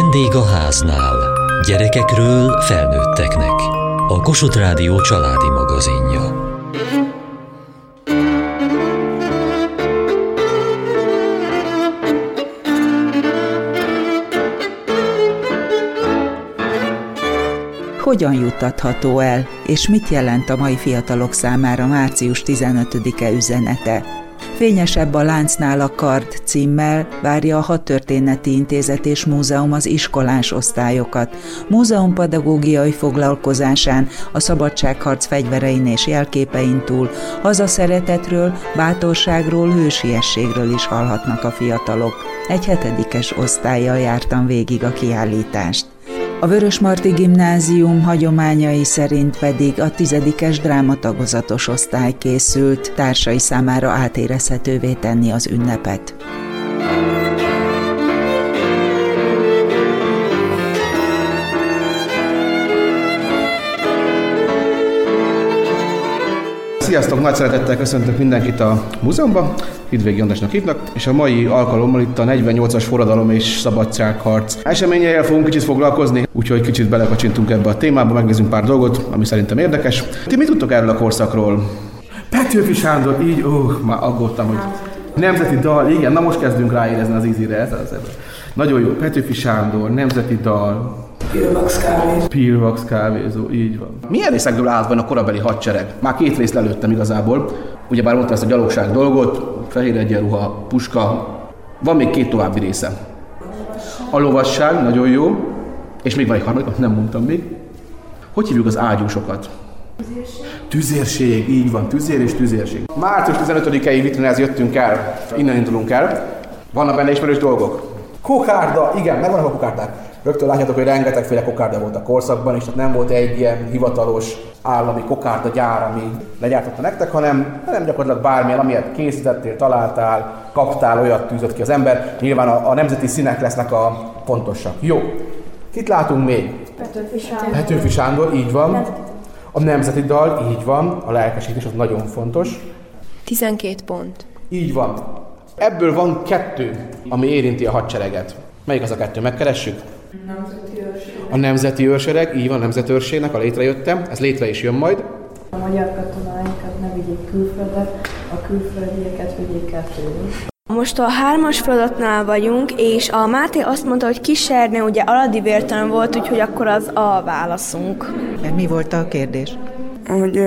Vendég a háznál. Gyerekekről felnőtteknek. A Kossuth Rádió családi magazinja. Hogyan juttatható el, és mit jelent a mai fiatalok számára március 15-e üzenete? Fényesebb a láncnál a kard címmel várja a Hadtörténeti Intézet és Múzeum az iskolás osztályokat. Múzeum pedagógiai foglalkozásán a szabadságharc fegyverein és jelképein túl hazaszeretetről, bátorságról, hősiességről is hallhatnak a fiatalok. Egy hetedikes osztályjal jártam végig a kiállítást. A Vörösmarty Gimnázium hagyományai szerint pedig a tizedikes drámatagozatos osztály készült társai számára átérezhetővé tenni az ünnepet. Sziasztok, nagy szeretettel köszöntök mindenkit a múzeumban, Hidvégi Andrásnak hívnak, és a mai alkalommal itt a 48-as forradalom és szabadságharc eseményeivel fogunk kicsit foglalkozni, úgyhogy kicsit belekacsintunk ebbe a témába, megnézzünk pár dolgot, ami szerintem érdekes. Ti mit tudtok erről a korszakról? Petőfi Sándor, így, ó, uh, már aggódtam, hogy nemzeti dal, igen, na most kezdünk ráérezni az ízire, ez, ez, ez. Nagyon jó, Petőfi Sándor, nemzeti dal, Pilvax kávézó. Pilvax kávézó, így van. Milyen részekből állt van a korabeli hadsereg? Már két részt lelőttem igazából. Ugyebár mondta ezt a gyalogság dolgot, fehér egyenruha, puska. Van még két további része. A lovasság, nagyon jó. És még van egy harmadik, nem mondtam még. Hogy hívjuk az ágyúsokat? Tüzérség. Tüzérség, így van, tüzér és tüzérség. Március 15-i vitrinez jöttünk el, innen indulunk el. Vannak benne ismerős dolgok? Kokárda, igen, megvannak a kokárdák. Rögtön látjátok, hogy rengetegféle kokárda volt a korszakban, és nem volt egy ilyen hivatalos állami kokárda gyár, ami legyártotta nektek, hanem, hanem gyakorlatilag bármilyen, amilyet készítettél, találtál, kaptál, olyat tűzött ki az ember. Nyilván a, a nemzeti színek lesznek a pontosak. Jó. Kit látunk még? Petőfi Sándor. Petőfi Sándor, így van. A nemzeti dal, így van. A lelkesítés az nagyon fontos. 12 pont. Így van. Ebből van kettő, ami érinti a hadsereget. Melyik az a kettő? Megkeressük? Nemzeti őrség. A nemzeti őrsereg, így van, nemzeti őrségnek a létrejöttem, ez létre is jön majd. A magyar katonáinkat ne vigyék külföldre, a külföldieket vigyék el tőlünk. Most a hármas feladatnál vagyunk, és a Máté azt mondta, hogy Kiserne ugye aladi vértelen volt, úgyhogy akkor az a válaszunk. Mert mi volt a kérdés? hogy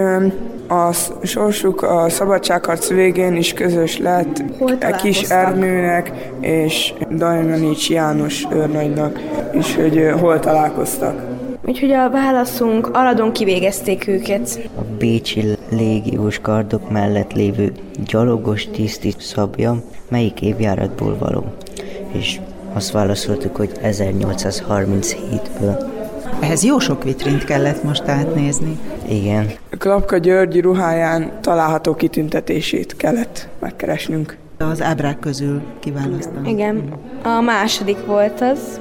a sorsuk a szabadságharc végén is közös lett egy kis? Ernőnek és Dajmanics János őrnagynak, és hogy hol találkoztak. Úgyhogy a válaszunk Aladon kivégezték őket. A bécsi légiós kardok mellett lévő gyalogos tiszti szabja melyik évjáratból való? És azt válaszoltuk, hogy 1837-ből. Ehhez jó sok vitrint kellett most átnézni. Igen, Klapka Györgyi ruháján található kitüntetését kellett megkeresnünk. Az ábrák közül kiválasztani. Igen. A második volt az.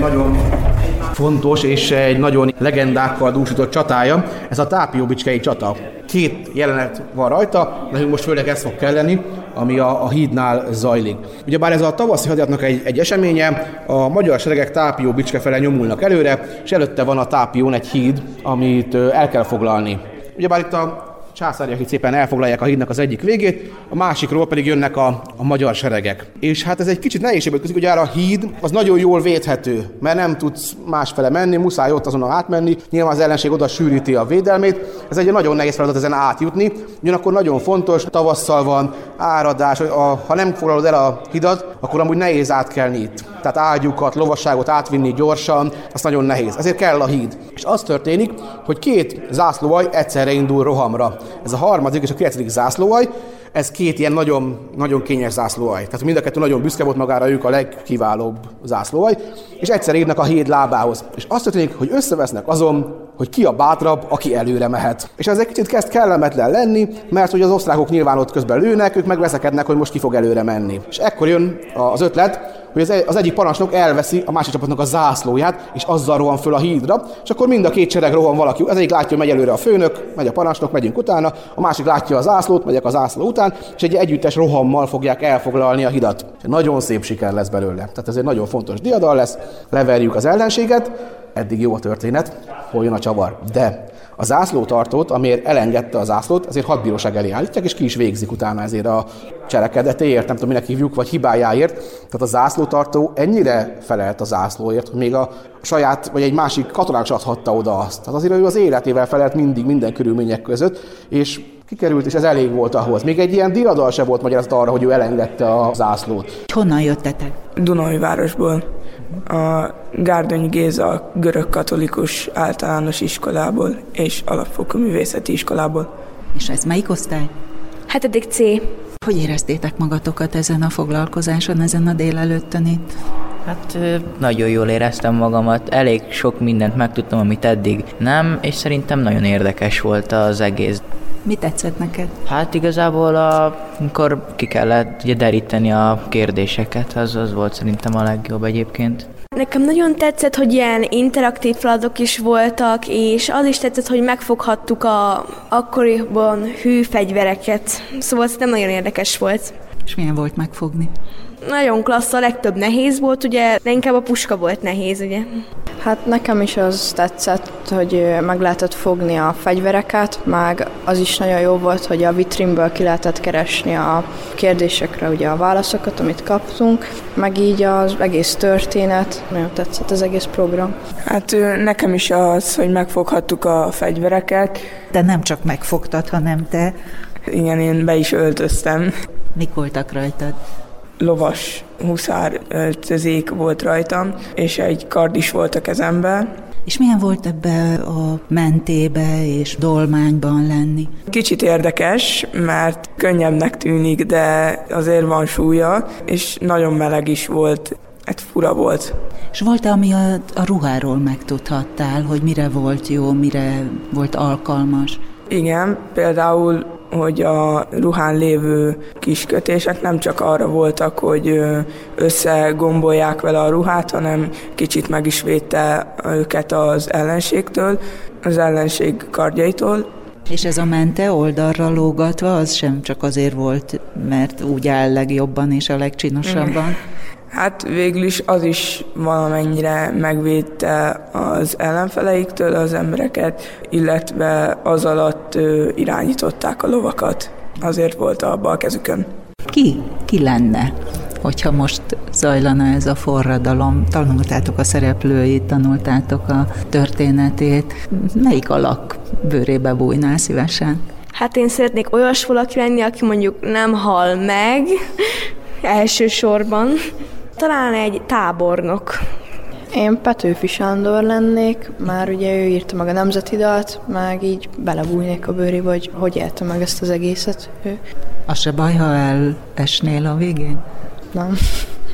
Nagyon fontos és egy nagyon legendákkal dúsított csatája, ez a Tápióbicskei csata. Két jelenet van rajta, nekünk most főleg ez fog kelleni, ami a, a hídnál zajlik. Ugyebár ez a tavaszi hadiatnak egy, egy eseménye, a magyar seregek Tápió Bicske fele nyomulnak előre, és előtte van a Tápión egy híd, amit el kell foglalni. Ugyebár itt a császáriak itt szépen elfoglalják a hídnak az egyik végét, a másikról pedig jönnek a, a magyar seregek. És hát ez egy kicsit nehézségbe ütközik, hogy a híd az nagyon jól védhető, mert nem tudsz másfele menni, muszáj ott azon átmenni, nyilván az ellenség oda sűríti a védelmét, ez egy nagyon nehéz feladat ezen átjutni, ugyanakkor nagyon fontos, tavasszal van, áradás, a, ha nem foglalod el a hidat, akkor amúgy nehéz átkelni itt. Tehát ágyukat, lovasságot átvinni gyorsan, az nagyon nehéz. Ezért kell a híd. És az történik, hogy két zászlóaj egyszerre indul rohamra. Ez a harmadik és a kilencedik zászlóaj, ez két ilyen nagyon, nagyon kényes zászlóaj. Tehát mind a kettő nagyon büszke volt magára, ők a legkiválóbb zászlóaj, és egyszer érnek a híd lábához. És azt történik, hogy összevesznek azon, hogy ki a bátrabb, aki előre mehet. És ez egy kicsit kezd kellemetlen lenni, mert hogy az osztrákok nyilván ott közben lőnek, ők megveszekednek, hogy most ki fog előre menni. És ekkor jön az ötlet, hogy az, az egyik parancsnok elveszi a másik csapatnak a zászlóját, és azzal rohan föl a hídra, és akkor mind a két sereg rohan valaki. Az egyik látja, hogy megy előre a főnök, megy a parancsnok, megyünk utána, a másik látja a zászlót, megyek a zászló után, és egy együttes rohammal fogják elfoglalni a hidat. És nagyon szép siker lesz belőle. Tehát ez egy nagyon fontos diadal lesz, leverjük az ellenséget, eddig jó a történet, hol jön a csavar. De a zászlótartót, amiért elengedte a zászlót, azért hadbíróság elé állítják, és ki is végzik utána ezért a cselekedetéért, nem tudom, minek hívjuk, vagy hibájáért. Tehát a zászlótartó ennyire felelt a zászlóért, hogy még a saját, vagy egy másik katonák is adhatta oda azt. Tehát azért ő az életével felelt mindig, minden körülmények között, és kikerült, és ez elég volt ahhoz. Még egy ilyen diadal se volt magyarázat arra, hogy ő elengedte a zászlót. Honnan jöttetek? Dunai városból. A Gárdony Géza görög katolikus általános iskolából és alapfokú művészeti iskolából. És ez melyik osztály? Hetedik C. Hogy éreztétek magatokat ezen a foglalkozáson, ezen a délelőttön itt? Hát nagyon jól éreztem magamat, elég sok mindent megtudtam, amit eddig nem, és szerintem nagyon érdekes volt az egész. Mi tetszett neked? Hát igazából, amikor ki kellett ugye, deríteni a kérdéseket, az, az volt szerintem a legjobb egyébként. Nekem nagyon tetszett, hogy ilyen interaktív feladatok is voltak, és az is tetszett, hogy megfoghattuk a akkoriban hű fegyvereket. Szóval ez nem nagyon érdekes volt. És milyen volt megfogni? Nagyon klassz, a legtöbb nehéz volt, ugye, de inkább a puska volt nehéz, ugye. Hát nekem is az tetszett, hogy meg lehetett fogni a fegyvereket, meg az is nagyon jó volt, hogy a vitrínből ki lehetett keresni a kérdésekre ugye a válaszokat, amit kaptunk, meg így az egész történet, nagyon tetszett az egész program. Hát nekem is az, hogy megfoghattuk a fegyvereket. De nem csak megfogtad, hanem te. Igen, én be is öltöztem. Mik voltak rajtad? Lovas huszár öltözék volt rajtam, és egy kard is volt a kezemben. És milyen volt ebbe a mentébe és dolmányban lenni? Kicsit érdekes, mert könnyebbnek tűnik, de azért van súlya, és nagyon meleg is volt. Hát fura volt. És volt-e, ami a, a ruháról megtudhattál, hogy mire volt jó, mire volt alkalmas? Igen, például hogy a ruhán lévő kis kötések nem csak arra voltak, hogy összegombolják vele a ruhát, hanem kicsit meg is védte őket az ellenségtől, az ellenség kardjaitól. És ez a mente oldalra lógatva, az sem csak azért volt, mert úgy áll legjobban és a legcsinosabban? Hát végül is az is valamennyire megvédte az ellenfeleiktől az embereket, illetve az alatt irányították a lovakat. Azért volt a bal kezükön. Ki? Ki lenne? hogyha most zajlana ez a forradalom, tanultátok a szereplőit, tanultátok a történetét, melyik alak bőrébe bújnál szívesen? Hát én szeretnék olyas valaki lenni, aki mondjuk nem hal meg elsősorban, talán egy tábornok. Én Petőfi Sándor lennék, már ugye ő írta meg a nemzeti dalt, meg így belebújnék a bőrébe, hogy hogy élte meg ezt az egészet ő. Az se baj, ha elesnél a végén? Nem.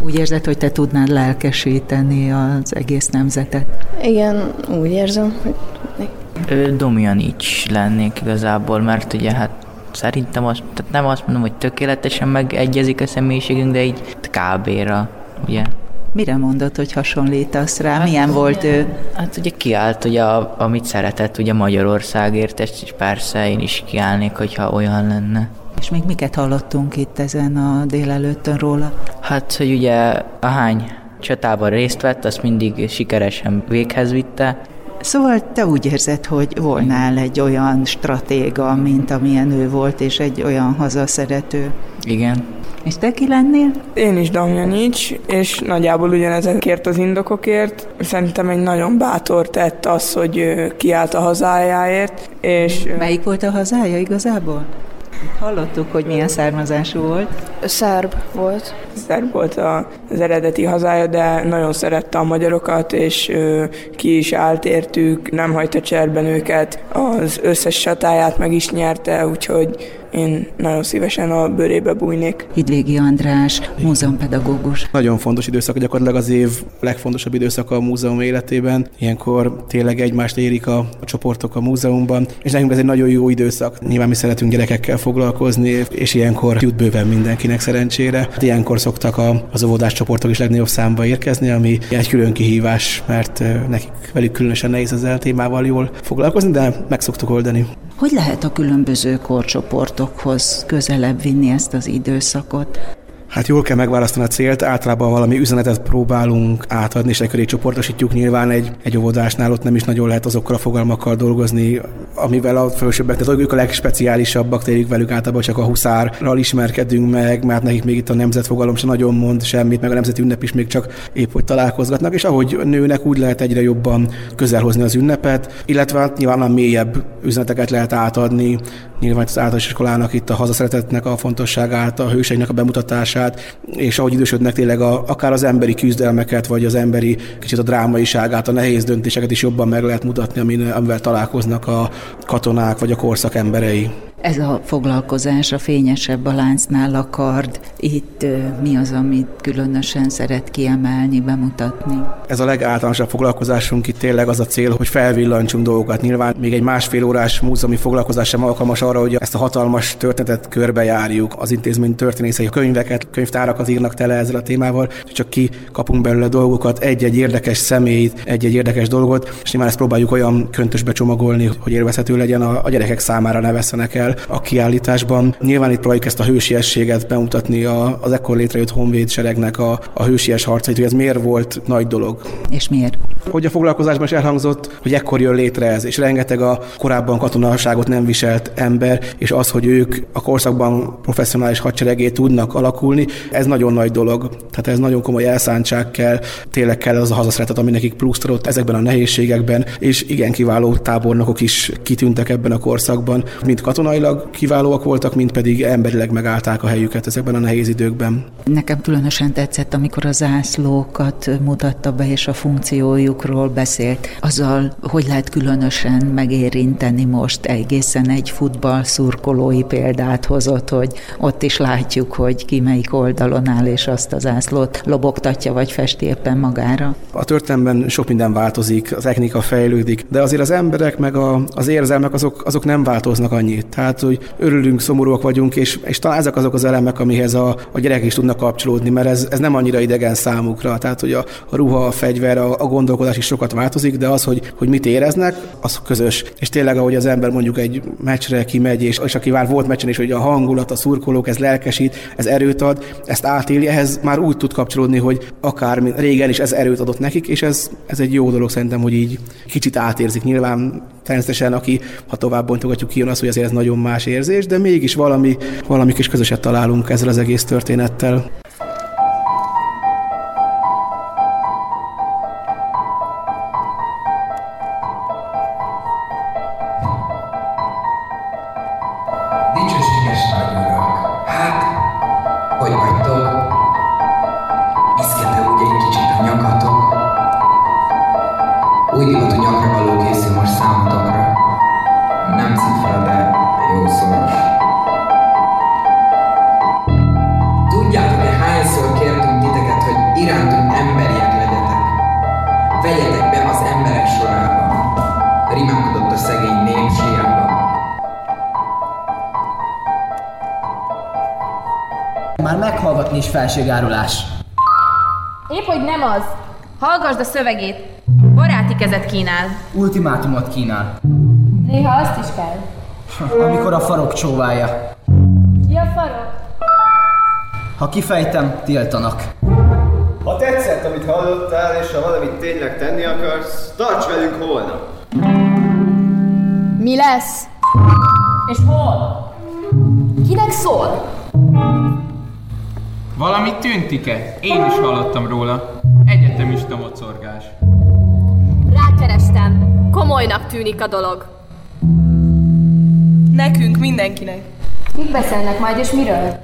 Úgy érzed, hogy te tudnád lelkesíteni az egész nemzetet? Igen, úgy érzem, hogy tudnék. Ő Domjanics lennék igazából, mert ugye hát szerintem azt, tehát nem azt mondom, hogy tökéletesen megegyezik a személyiségünk, de így kb-ra ugye? Mire mondod, hogy hasonlítasz rá? Hát, Milyen volt ő? Hát ugye kiállt, ugye, a, amit szeretett ugye Magyarországért, és persze én is kiállnék, hogyha olyan lenne. És még miket hallottunk itt ezen a délelőttön róla? Hát, hogy ugye a hány csatában részt vett, azt mindig sikeresen véghez vitte. Szóval te úgy érzed, hogy volnál egy olyan stratéga, mint amilyen ő volt, és egy olyan hazaszerető. Igen. És te ki lennél? Én is Damjanics, és nagyjából ugyanezekért az indokokért. Szerintem egy nagyon bátor tett az, hogy kiállt a hazájáért. És Melyik volt a hazája igazából? Hallottuk, hogy milyen származású volt. Szerb volt. Szerb volt az eredeti hazája, de nagyon szerette a magyarokat, és ki is állt értük, nem hagyta cserben őket, az összes csatáját meg is nyerte, úgyhogy én nagyon szívesen a bőrébe bújnék. Hidvégi András, múzeumpedagógus. Nagyon fontos időszak, gyakorlatilag az év legfontosabb időszaka a múzeum életében. Ilyenkor tényleg egymást érik a, a csoportok a múzeumban, és nekünk ez egy nagyon jó időszak. Nyilván mi szeretünk gyerekekkel foglalkozni, és ilyenkor jut bőven mindenkinek szerencsére. Hát ilyenkor szoktak a, az óvodás csoportok is legnagyobb számba érkezni, ami egy külön kihívás, mert nekik velük különösen nehéz ezzel témával jól foglalkozni, de meg szoktuk oldani. Hogy lehet a különböző korcsoportokhoz közelebb vinni ezt az időszakot? Hát jól kell megválasztani a célt, általában valami üzenetet próbálunk átadni, és ekköré csoportosítjuk. Nyilván egy, egy óvodásnál ott nem is nagyon lehet azokkal a fogalmakkal dolgozni, amivel a felsőbbek, tehát ők a legspeciálisabbak, tényleg velük általában csak a huszárral ismerkedünk meg, mert nekik még itt a nemzetfogalom sem nagyon mond semmit, meg a nemzeti ünnep is még csak épp hogy találkozgatnak, és ahogy nőnek, úgy lehet egyre jobban közelhozni az ünnepet, illetve hát nyilván a mélyebb üzeneteket lehet átadni, nyilván az általános iskolának itt a hazaszeretetnek a fontosságát, a hőseinek a bemutatását, és ahogy idősödnek tényleg a, akár az emberi küzdelmeket, vagy az emberi kicsit a drámaiságát, a nehéz döntéseket is jobban meg lehet mutatni, amivel találkoznak a katonák vagy a korszak emberei. Ez a foglalkozás, a fényesebb a láncnál a kard. Itt mi az, amit különösen szeret kiemelni, bemutatni? Ez a legáltalánosabb foglalkozásunk itt tényleg az a cél, hogy felvillantsunk dolgokat. Nyilván még egy másfél órás múzeumi foglalkozás sem alkalmas arra, hogy ezt a hatalmas történetet körbejárjuk. Az intézmény történészei könyveket, könyvtárakat írnak tele ezzel a témával, hogy csak ki kapunk belőle dolgokat, egy-egy érdekes személyt, egy-egy érdekes dolgot, és nyilván ezt próbáljuk olyan köntösbe csomagolni, hogy élvezhető legyen a, gyerekek számára ne el a kiállításban. Nyilván itt próbáljuk ezt a hősiességet bemutatni a, az ekkor létrejött honvéd seregnek a, a hősies harcait, hogy ez miért volt nagy dolog. És miért? Hogy a foglalkozásban is elhangzott, hogy ekkor jön létre ez, és rengeteg a korábban katonaságot nem viselt ember, és az, hogy ők a korszakban professzionális hadseregé tudnak alakulni, ez nagyon nagy dolog. Tehát ez nagyon komoly elszántság kell, tényleg kell az a hazaszeretet, ami nekik plusz adott ezekben a nehézségekben, és igen kiváló tábornokok is kitűntek ebben a korszakban, mind katonailag kiválóak voltak, mint pedig emberileg megállták a helyüket ezekben a nehéz időkben. Nekem különösen tetszett, amikor a zászlókat mutatta be, és a funkciójukról beszélt. Azzal, hogy lehet különösen megérinteni most egészen egy futball szurkolói példát hozott, hogy ott is látjuk, hogy ki melyik oldalon áll, és azt a zászlót lobogtatja, vagy festi éppen magára. A történelemben sok minden változik, az technika fejlődik, de azért az emberek meg a, az érzelmek azok, azok nem változnak annyit. Tehát, hogy örülünk, szomorúak vagyunk, és, és talán ezek azok az elemek, amihez a, a gyerekek is tudnak kapcsolódni, mert ez, ez nem annyira idegen számukra. Tehát, hogy a, a ruha, a fegyver, a, a gondolkodás is sokat változik, de az, hogy, hogy mit éreznek, az közös. És tényleg, ahogy az ember mondjuk egy meccsre kimegy, és, és aki már volt meccsen is, hogy a hangulat, a szurkolók, ez lelkesít, ez erőt ad, ezt átéli, ehhez már úgy tud kapcsolódni, hogy akár régen is ez erőt adott nekik, és ez, ez egy jó dolog szerintem, hogy így kicsit átérzik. Nyilván természetesen, aki, ha tovább bontogatjuk, kijön az, hogy azért ez nagyon más érzés, de mégis valami, valami kis közöset találunk ezzel az egész történettel. Felségárulás. Épp, hogy nem az. Hallgasd a szövegét. Baráti kezet kínál. Ultimátumot kínál. Néha azt is kell. Amikor a farok csóválja. Ki a farok? Ha kifejtem, tiltanak. Ha tetszett, amit hallottál, és ha valamit tényleg tenni akarsz, tarts velünk holnap. Mi lesz? És hol? Kinek szól? Valami tüntike. Én is hallottam róla. Egyetemista mocorgás. Rákerestem. Komolynak tűnik a dolog. Nekünk, mindenkinek. Mik beszélnek majd, és miről?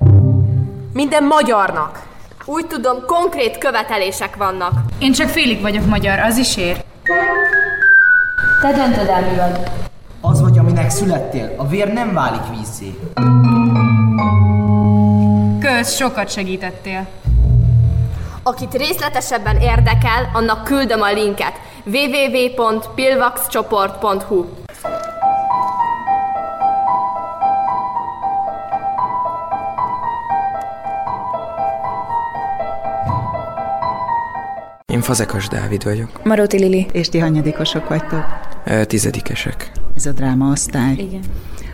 Minden magyarnak. Úgy tudom, konkrét követelések vannak. Én csak félig vagyok magyar, az is ér. Te döntöd el, mi vagy. Az vagy, aminek születtél. A vér nem válik vízé. Ahhoz sokat segítettél. Akit részletesebben érdekel, annak küldöm a linket www.pilvaxcsoport.hu Én Fazekas Dávid vagyok. Maróti Lili. És ti hanyadikosok vagytok? Tizedikesek. Ez a dráma osztály. Igen.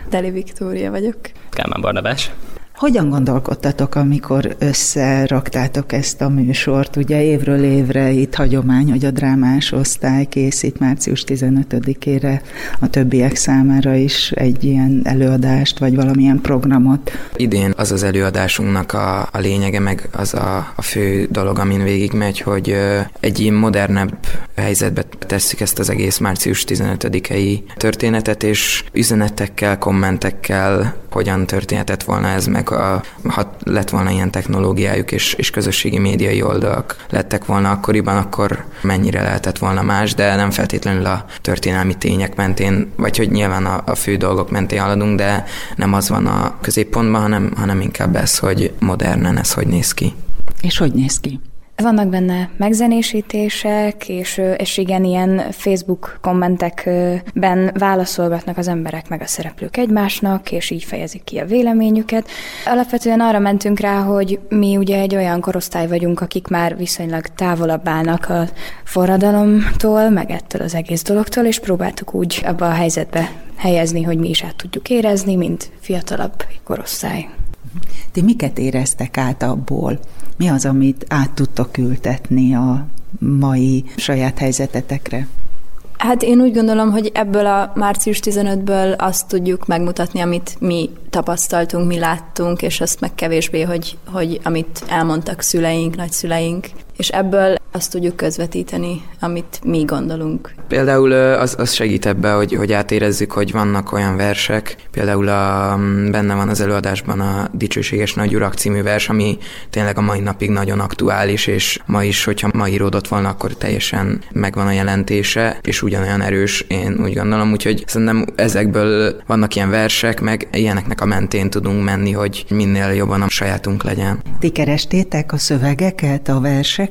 Deli Viktória vagyok. Kálmán Barnabás. Hogyan gondolkodtatok, amikor összeraktátok ezt a műsort? Ugye évről évre itt hagyomány, hogy a drámás osztály készít március 15-ére a többiek számára is egy ilyen előadást, vagy valamilyen programot. Idén az az előadásunknak a, a lényege, meg az a, a fő dolog, amin végigmegy, hogy egy ilyen modernebb helyzetbe tesszük ezt az egész március 15-i történetet, és üzenetekkel, kommentekkel hogyan történhetett volna ez meg a, ha lett volna ilyen technológiájuk és, és közösségi médiai oldalak lettek volna akkoriban, akkor mennyire lehetett volna más, de nem feltétlenül a történelmi tények mentén, vagy hogy nyilván a, a fő dolgok mentén haladunk, de nem az van a középpontban, hanem, hanem inkább ez, hogy modernen ez hogy néz ki. És hogy néz ki? Vannak benne megzenésítések, és, és igen, ilyen Facebook kommentekben válaszolgatnak az emberek meg a szereplők egymásnak, és így fejezik ki a véleményüket. Alapvetően arra mentünk rá, hogy mi ugye egy olyan korosztály vagyunk, akik már viszonylag távolabb állnak a forradalomtól, meg ettől az egész dologtól, és próbáltuk úgy abba a helyzetbe helyezni, hogy mi is át tudjuk érezni, mint fiatalabb korosztály. Ti miket éreztek át abból? Mi az, amit át tudtok ültetni a mai saját helyzetetekre? Hát én úgy gondolom, hogy ebből a március 15-ből azt tudjuk megmutatni, amit mi tapasztaltunk, mi láttunk, és azt meg kevésbé, hogy, hogy amit elmondtak szüleink, nagyszüleink, és ebből azt tudjuk közvetíteni, amit mi gondolunk. Például az, az segít ebbe, hogy, hogy átérezzük, hogy vannak olyan versek, például a, benne van az előadásban a Dicsőséges Nagy Urak című vers, ami tényleg a mai napig nagyon aktuális, és ma is, hogyha ma íródott volna, akkor teljesen megvan a jelentése, és ugyanolyan erős, én úgy gondolom, úgyhogy szerintem ezekből vannak ilyen versek, meg ilyeneknek a mentén tudunk menni, hogy minél jobban a sajátunk legyen. Ti kerestétek a szövegeket, a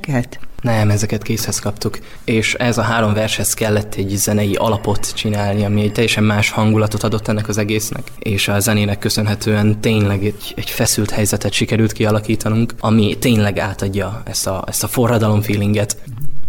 verseket? Nem, ezeket készhez kaptuk, és ez a három vershez kellett egy zenei alapot csinálni, ami egy teljesen más hangulatot adott ennek az egésznek, és a zenének köszönhetően tényleg egy, egy feszült helyzetet sikerült kialakítanunk, ami tényleg átadja ezt a, ezt a forradalom feelinget.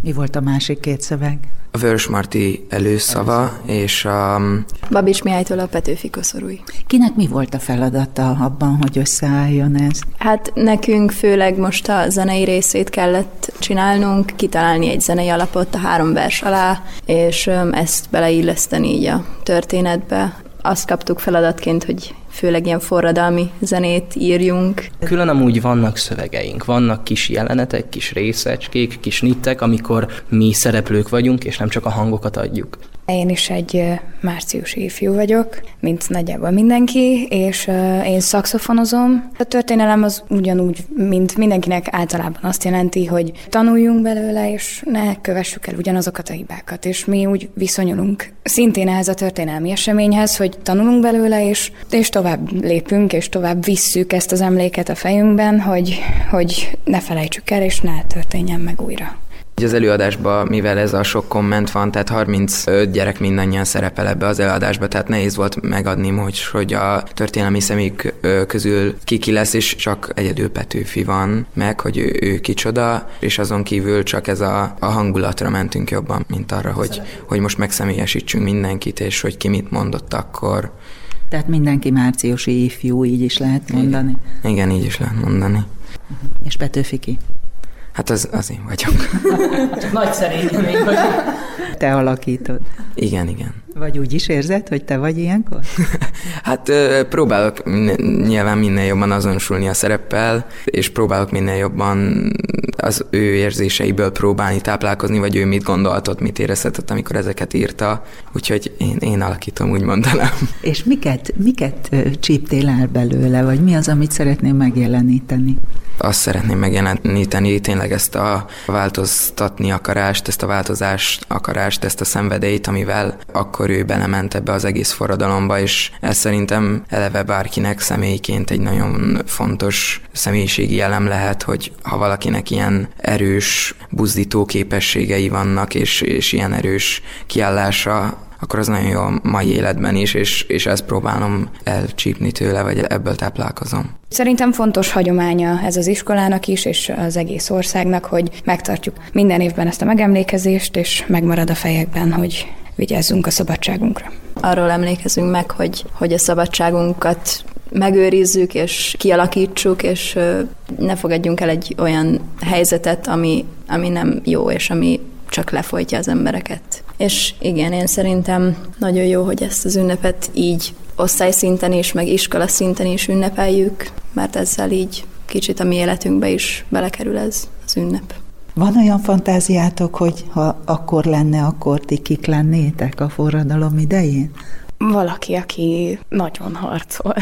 Mi volt a másik két szöveg? A Vörös Marti előszava, és a... Babics Mihálytól a Petőfi koszorúj. Kinek mi volt a feladata abban, hogy összeálljon ez? Hát nekünk főleg most a zenei részét kellett csinálnunk, kitalálni egy zenei alapot a három vers alá, és ezt beleilleszteni így a történetbe. Azt kaptuk feladatként, hogy főleg ilyen forradalmi zenét írjunk. Külön amúgy vannak szövegeink, vannak kis jelenetek, kis részecskék, kis nittek, amikor mi szereplők vagyunk, és nem csak a hangokat adjuk. Én is egy márciusi ifjú vagyok, mint nagyjából mindenki, és én szakszofonozom. A történelem az ugyanúgy, mint mindenkinek általában azt jelenti, hogy tanuljunk belőle, és ne kövessük el ugyanazokat a hibákat, és mi úgy viszonyulunk szintén ehhez a történelmi eseményhez, hogy tanulunk belőle, és, és tovább lépünk, és tovább visszük ezt az emléket a fejünkben, hogy, hogy ne felejtsük el, és ne történjen meg újra. Az előadásban, mivel ez a sok komment van, tehát 35 gyerek mindannyian szerepel ebbe az előadásba, tehát nehéz volt megadni, hogy, hogy a történelmi személyek közül ki ki lesz, és csak egyedül Petőfi van meg, hogy ő, ő kicsoda, és azon kívül csak ez a, a hangulatra mentünk jobban, mint arra, hogy, hogy most megszemélyesítsünk mindenkit, és hogy ki mit mondott akkor. Tehát mindenki márciusi ifjú, így is lehet mondani? Igen, Igen így is lehet mondani. És Petőfi ki? Hát az, az én vagyok. Nagy szerényemény vagy. Te alakítod. Igen, igen. Vagy úgy is érzed, hogy te vagy ilyenkor? hát próbálok nyilván minél jobban azonosulni a szereppel, és próbálok minél jobban az ő érzéseiből próbálni táplálkozni, vagy ő mit gondoltott, mit érezhetett, amikor ezeket írta. Úgyhogy én, én alakítom, úgy mondanám. És miket, miket csíptél el belőle, vagy mi az, amit szeretném megjeleníteni? azt szeretném megjeleníteni tényleg ezt a változtatni akarást, ezt a változás akarást, ezt a szenvedélyt, amivel akkor ő belement ebbe az egész forradalomba, és ez szerintem eleve bárkinek személyként egy nagyon fontos személyiségi jelem lehet, hogy ha valakinek ilyen erős, buzdító képességei vannak, és, és ilyen erős kiállása, akkor az nagyon jó a mai életben is, és, és ezt próbálom elcsípni tőle, vagy ebből táplálkozom. Szerintem fontos hagyománya ez az iskolának is, és az egész országnak, hogy megtartjuk minden évben ezt a megemlékezést, és megmarad a fejekben, hogy vigyázzunk a szabadságunkra. Arról emlékezünk meg, hogy, hogy a szabadságunkat megőrizzük és kialakítsuk, és ne fogadjunk el egy olyan helyzetet, ami, ami nem jó, és ami csak lefolytja az embereket. És igen, én szerintem nagyon jó, hogy ezt az ünnepet így osztályszinten is, meg iskola szinten is ünnepeljük, mert ezzel így kicsit a mi életünkbe is belekerül ez az ünnep. Van olyan fantáziátok, hogy ha akkor lenne, akkor ti kik lennétek a forradalom idején? Valaki, aki nagyon harcol.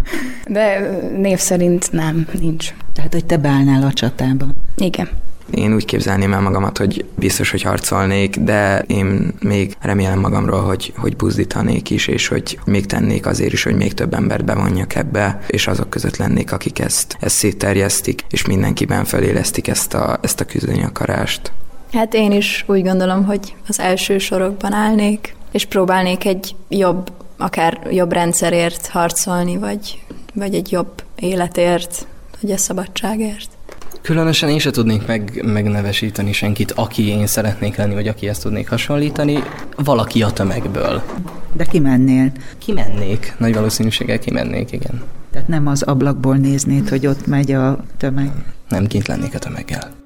De név szerint nem, nincs. Tehát, hogy te beállnál a csatába? Igen. Én úgy képzelném el magamat, hogy biztos, hogy harcolnék, de én még remélem magamról, hogy, hogy buzdítanék is, és hogy még tennék azért is, hogy még több embert bevonjak ebbe, és azok között lennék, akik ezt, ezt szétterjesztik, és mindenkiben felélesztik ezt a, ezt a küzdeni akarást. Hát én is úgy gondolom, hogy az első sorokban állnék, és próbálnék egy jobb, akár jobb rendszerért harcolni, vagy, vagy egy jobb életért, vagy a szabadságért. Különösen én se tudnék meg, megnevesíteni senkit, aki én szeretnék lenni, vagy aki ezt tudnék hasonlítani. Valaki a tömegből. De kimennél? Kimennék. Nagy valószínűséggel kimennék, igen. Tehát nem az ablakból néznéd, hogy ott megy a tömeg? Nem kint lennék a tömeggel.